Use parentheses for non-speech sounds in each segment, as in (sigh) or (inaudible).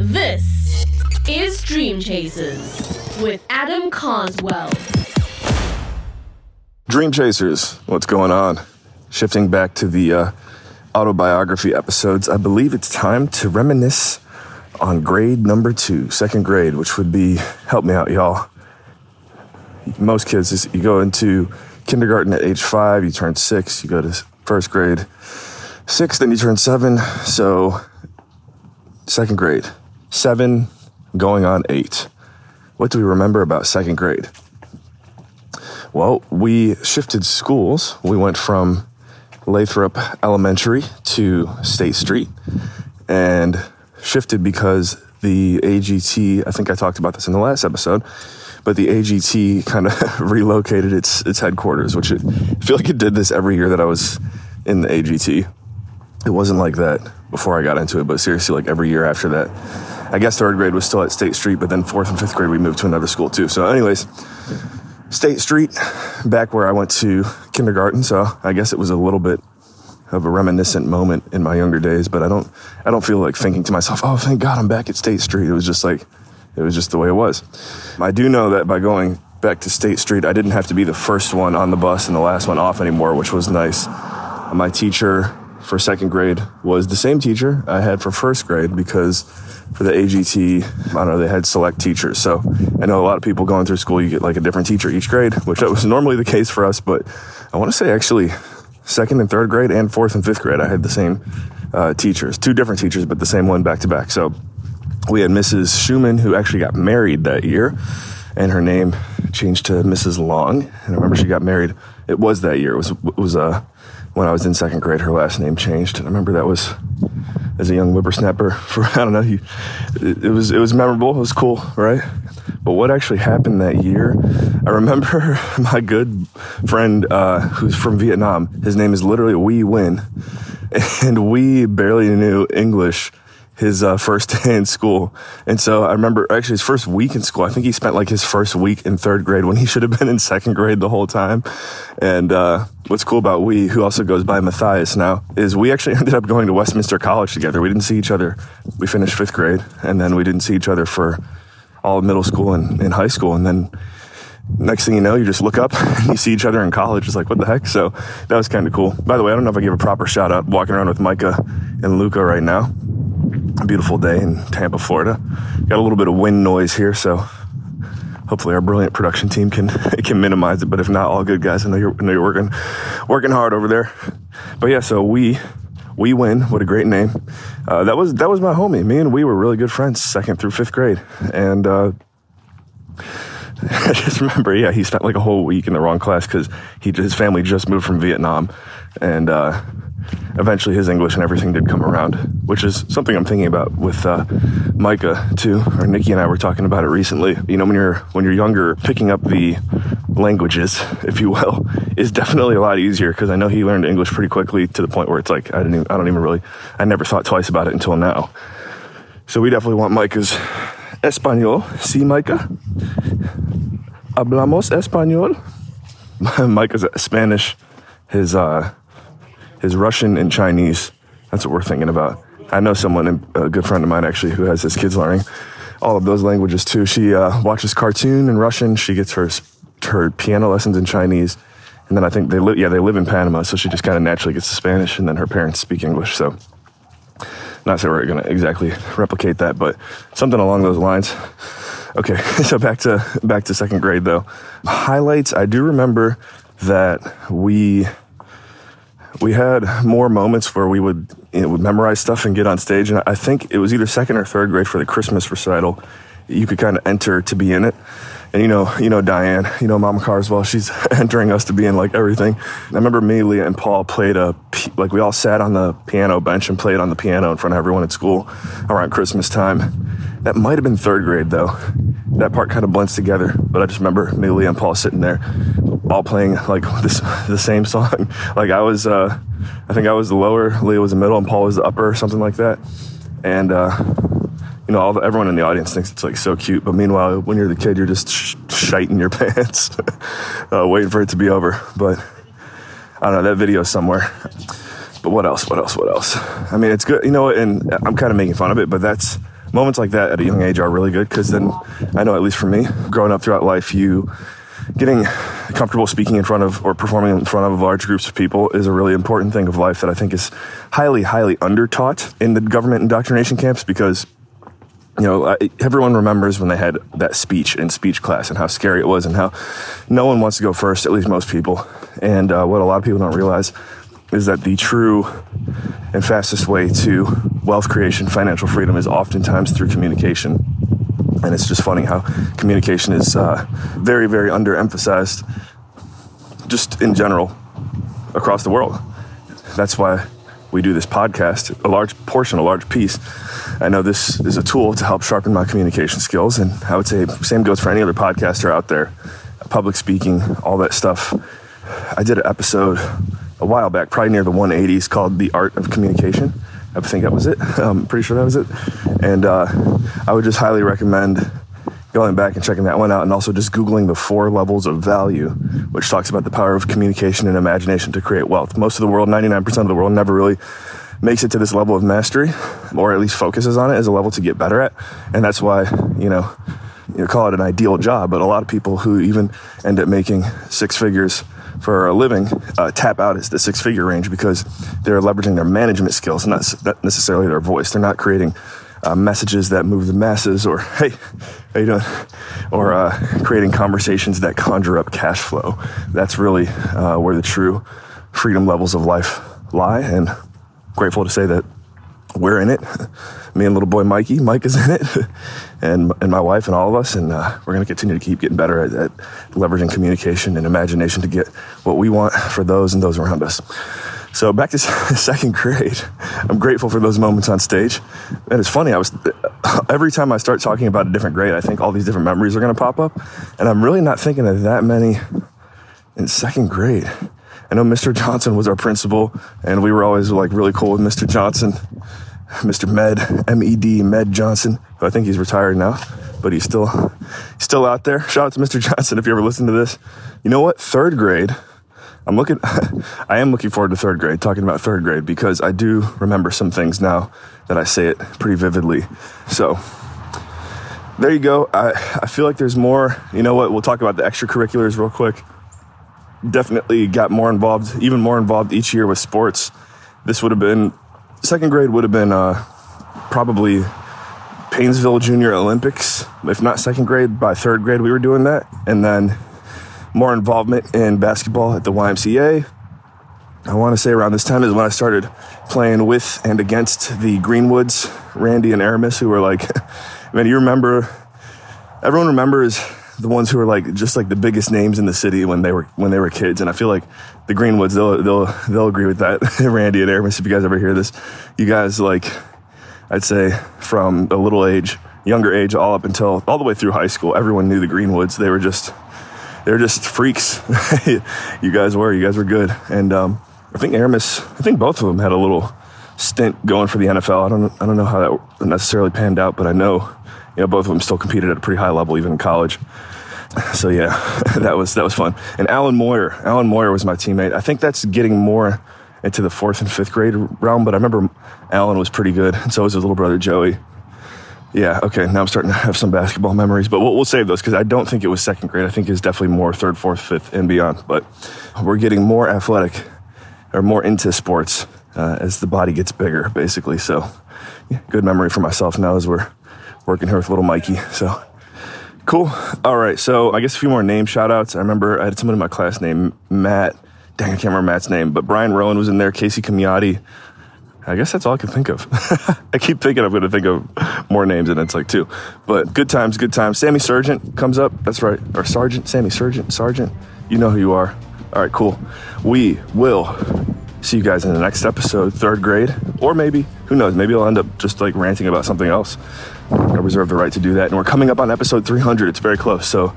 This is Dream Chasers with Adam Carswell. Dream Chasers, what's going on? Shifting back to the uh, autobiography episodes, I believe it's time to reminisce on grade number two, second grade, which would be help me out, y'all. Most kids, is you go into kindergarten at age five, you turn six, you go to first grade six, then you turn seven. So, second grade, seven going on eight. What do we remember about second grade? Well, we shifted schools. We went from Lathrop Elementary to State Street and shifted because the AGT, I think I talked about this in the last episode, but the AGT kind of (laughs) relocated its its headquarters, which it, I feel like it did this every year that I was in the AGT. It wasn't like that before I got into it, but seriously, like every year after that. I guess third grade was still at State Street, but then fourth and fifth grade we moved to another school too. So, anyways, State Street, back where I went to kindergarten. So I guess it was a little bit of a reminiscent moment in my younger days, but I don't, I don't feel like thinking to myself, oh, thank God I'm back at State Street. It was just like, it was just the way it was. I do know that by going back to State Street, I didn't have to be the first one on the bus and the last one off anymore, which was nice. My teacher for second grade was the same teacher I had for first grade because for the AGT, I don't know, they had select teachers. So I know a lot of people going through school, you get like a different teacher each grade, which that was normally the case for us. But I want to say actually second and third grade and fourth and fifth grade, I had the same uh, teachers, two different teachers, but the same one back to back. So we had Mrs. Schumann, who actually got married that year, and her name changed to Mrs. Long. And I remember she got married. It was that year. It was it was uh, when I was in second grade. Her last name changed, and I remember that was as a young whippersnapper. (laughs) For I don't know, he, it, was it was memorable. It was cool, right? But what actually happened that year? I remember (laughs) my good friend uh, who's from Vietnam. His name is literally Wee Win, (laughs) and we barely knew English his uh, first (laughs) day in school. And so I remember actually his first week in school. I think he spent like his first week in third grade when he should have been in second grade the whole time. And uh, what's cool about we, who also goes by Matthias now, is we actually (laughs) ended up going to Westminster College together. We didn't see each other. We finished fifth grade, and then we didn't see each other for all middle school and in high school, and then next thing you know, you just look up (laughs) and you see each other in college. It's like, what the heck? So that was kind of cool. By the way, I don't know if I gave a proper shout out walking around with Micah and Luca right now. Beautiful day in Tampa, Florida. Got a little bit of wind noise here, so hopefully our brilliant production team can (laughs) can minimize it. But if not, all good guys. I know you're, I know you're working working hard over there. But yeah, so we we win. What a great name. Uh, that was that was my homie. Me and we were really good friends, second through fifth grade, and. Uh, (laughs) I just remember, yeah, he spent like a whole week in the wrong class because he his family just moved from Vietnam, and uh, eventually his English and everything did come around, which is something I'm thinking about with uh, Micah too. Or Nicki and I were talking about it recently. You know, when you're when you're younger, picking up the languages, if you will, (laughs) is definitely a lot easier because I know he learned English pretty quickly to the point where it's like I didn't even, I don't even really I never thought twice about it until now. So we definitely want Micah's Espanol. See, Micah? Hablamos Espanol? (laughs) Micah's Spanish. His uh, his Russian and Chinese. That's what we're thinking about. I know someone, a good friend of mine actually, who has his kids learning all of those languages too. She uh, watches cartoon in Russian. She gets her her piano lessons in Chinese, and then I think they live. Yeah, they live in Panama, so she just kind of naturally gets the Spanish, and then her parents speak English. So, not that we're going to exactly replicate that, but something along those lines. Okay, (laughs) so back to back to second grade though. Highlights. I do remember that we we had more moments where we would, you know, would memorize stuff and get on stage. And I think it was either second or third grade for the Christmas recital. You could kind of enter to be in it. And you know, you know Diane, you know Mama Carswell. She's (laughs) entering us to be in like everything. I remember me, Leah, and Paul played a like we all sat on the piano bench and played on the piano in front of everyone at school around Christmas time. That might have been third grade though. That part kind of blends together. But I just remember me, Leah, and Paul sitting there, all playing like (laughs) this the same song. (laughs) Like I was, uh, I think I was the lower, Leah was the middle, and Paul was the upper, or something like that. And uh, you know, the, everyone in the audience thinks it's like so cute, but meanwhile, when you're the kid, you're just sh- shiting your (laughs) pants, uh, waiting for it to be over. But I don't know that video somewhere. But what else? What else? What else? I mean, it's good, you know. And I'm kind of making fun of it, but that's moments like that at a young age are really good because then I know, at least for me, growing up throughout life, you getting comfortable speaking in front of or performing in front of large groups of people is a really important thing of life that I think is highly, highly undertaught in the government indoctrination camps because you know, everyone remembers when they had that speech in speech class and how scary it was and how no one wants to go first, at least most people. And uh, what a lot of people don't realize is that the true and fastest way to wealth creation, financial freedom is oftentimes through communication. And it's just funny how communication is uh, very, very underemphasized just in general across the world. That's why we do this podcast, a large portion, a large piece. I know this is a tool to help sharpen my communication skills. And I would say same goes for any other podcaster out there, public speaking, all that stuff. I did an episode a while back, probably near the 180s, called The Art of Communication. I think that was it. (laughs) I'm pretty sure that was it. And uh, I would just highly recommend going back and checking that one out and also just Googling the four levels of value, which talks about the power of communication and imagination to create wealth. Most of the world, 99% of the world, never really makes it to this level of mastery or at least focuses on it as a level to get better at. And that's why, you know, you call it an ideal job, but a lot of people who even end up making six figures for a living uh, tap out as the six figure range because they're leveraging their management skills, not necessarily their voice. They're not creating uh, messages that move the masses or, (laughs) hey, how you doing? Or uh, creating conversations that conjure up cash flow. That's really uh, where the true freedom levels of life lie. And grateful to say that we're in it. (laughs) Me and little boy Mikey, Mike is in it, (laughs) and and my wife and all of us, and uh, we're going to continue to keep getting better at, at, leveraging communication and imagination to get what we want for those and those around us. So back to (laughs) second grade, I'm grateful for those moments on stage. And it's funny, I was every time I start talking about a different grade, I think all these different memories are going to pop up, and I'm really not thinking of that many in second grade. I know Mr. Johnson was our principal, and we were always like really cool with Mr. Johnson, (laughs) Mr. Med, M E D, Med Johnson, who I think he's retired now, but he's still still out there. Shout out to Mr. (laughs) Johnson if you ever listen to this. You know what? Third grade. I'm looking. (laughs) I am looking forward to third grade. Talking about third grade because I do remember some things now that I say it pretty vividly. So there you go. I, I feel like there's more. You know what? We'll talk about the extracurriculars real quick definitely got more involved, even more involved each year with sports. This would have been second grade would have been uh, probably Painesville Junior Olympics. If not second grade, by third grade we were doing that, and then more involvement in basketball at the YMCA. I want to say around this time is when I started playing with and against the Greenwoods, Randy and Aramis, who were like, (laughs) man, you remember, everyone remembers the ones who are like just like the biggest names in the city when they were when they were kids. And I feel like the Greenwoods they'll they'll they'll agree with that. (laughs) Randy and Aramis, if you guys ever hear this, you guys like I'd say from a little age, younger age, all up until all the way through high school, everyone knew the Greenwoods. They were just they were just freaks. (laughs) you guys were you guys were good. And um, I think Aramis, I think both of them had a little stint going for the NFL. I don't I don't know how that necessarily panned out, but I know you know both of them still competed at a pretty high level even in college so yeah, (laughs) that was that was fun. And Alan Moyer, Alan Moyer was my teammate. I think that's getting more into the fourth and fifth grade realm, but I remember Alan was pretty good, and so was his little brother Joey. Yeah, okay. Now I'm starting to have some basketball memories, but we'll, we'll save those because I don't think it was second grade. I think it's definitely more third, fourth, fifth, and beyond. But we're getting more athletic or more into sports uh, as the body gets bigger, basically. So, yeah, good memory for myself now as we're working here with little Mikey. So, Cool. All right. So I guess a few more name shout outs. I remember I had someone in my class named Matt. Dang, I can't remember Matt's name, but Brian Rowan was in there. Casey Camiotti. I guess that's all I can think of. (laughs) I keep thinking I'm going to think of more names, and it's like two. But good times, good times. Sammy Sargent comes up. That's right. Or Sergeant, Sammy Sargent, Sergeant. You know who you are. All right, cool. We will see you guys in the next episode, third grade, or maybe, who knows, maybe I'll end up just like ranting about something else. I reserve the right to do that. And we're coming up on episode 300. It's very close. So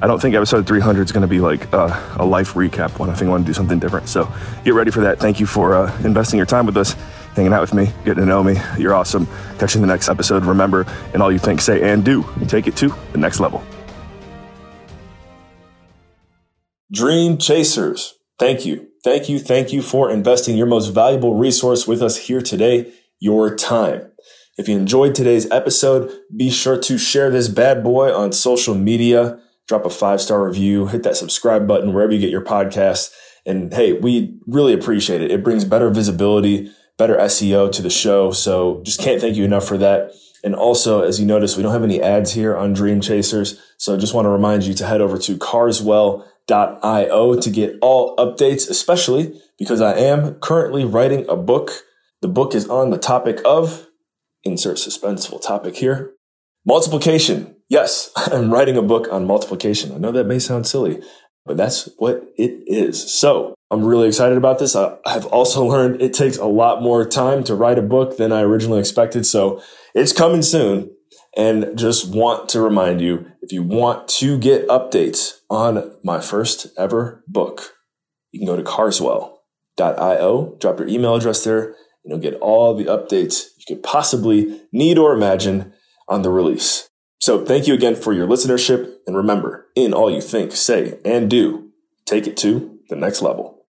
I don't think episode 300 is going to be like uh, a life recap one. I think I want to do something different. So get ready for that. Thank you for uh, investing your time with us, hanging out with me, getting to know me. You're awesome. Catch you in the next episode. Remember, in all you think, say, and do, take it to the next level. Dream Chasers, thank you. Thank you. Thank you for investing your most valuable resource with us here today, your time. If you enjoyed today's episode, be sure to share this bad boy on social media. Drop a five star review, hit that subscribe button wherever you get your podcasts. And hey, we really appreciate it. It brings better visibility, better SEO to the show. So just can't thank you enough for that. And also, as you notice, we don't have any ads here on Dream Chasers. So just want to remind you to head over to carswell.io to get all updates, especially because I am currently writing a book. The book is on the topic of insert suspenseful topic here. Multiplication. Yes, (laughs) I'm writing a book on multiplication. I know that may sound silly, but that's what it is. So I'm really excited about this. I have also (laughs) learned it takes a lot more time to write a book than I originally expected. So it's coming soon. And just want to remind you if you want to get updates on my first ever book, you can go to carswell.io, drop your email address there, and you'll get all the updates you could possibly need or imagine on the release. So thank you again for your listenership. And remember, in all you think, say, and do, take it to the next level.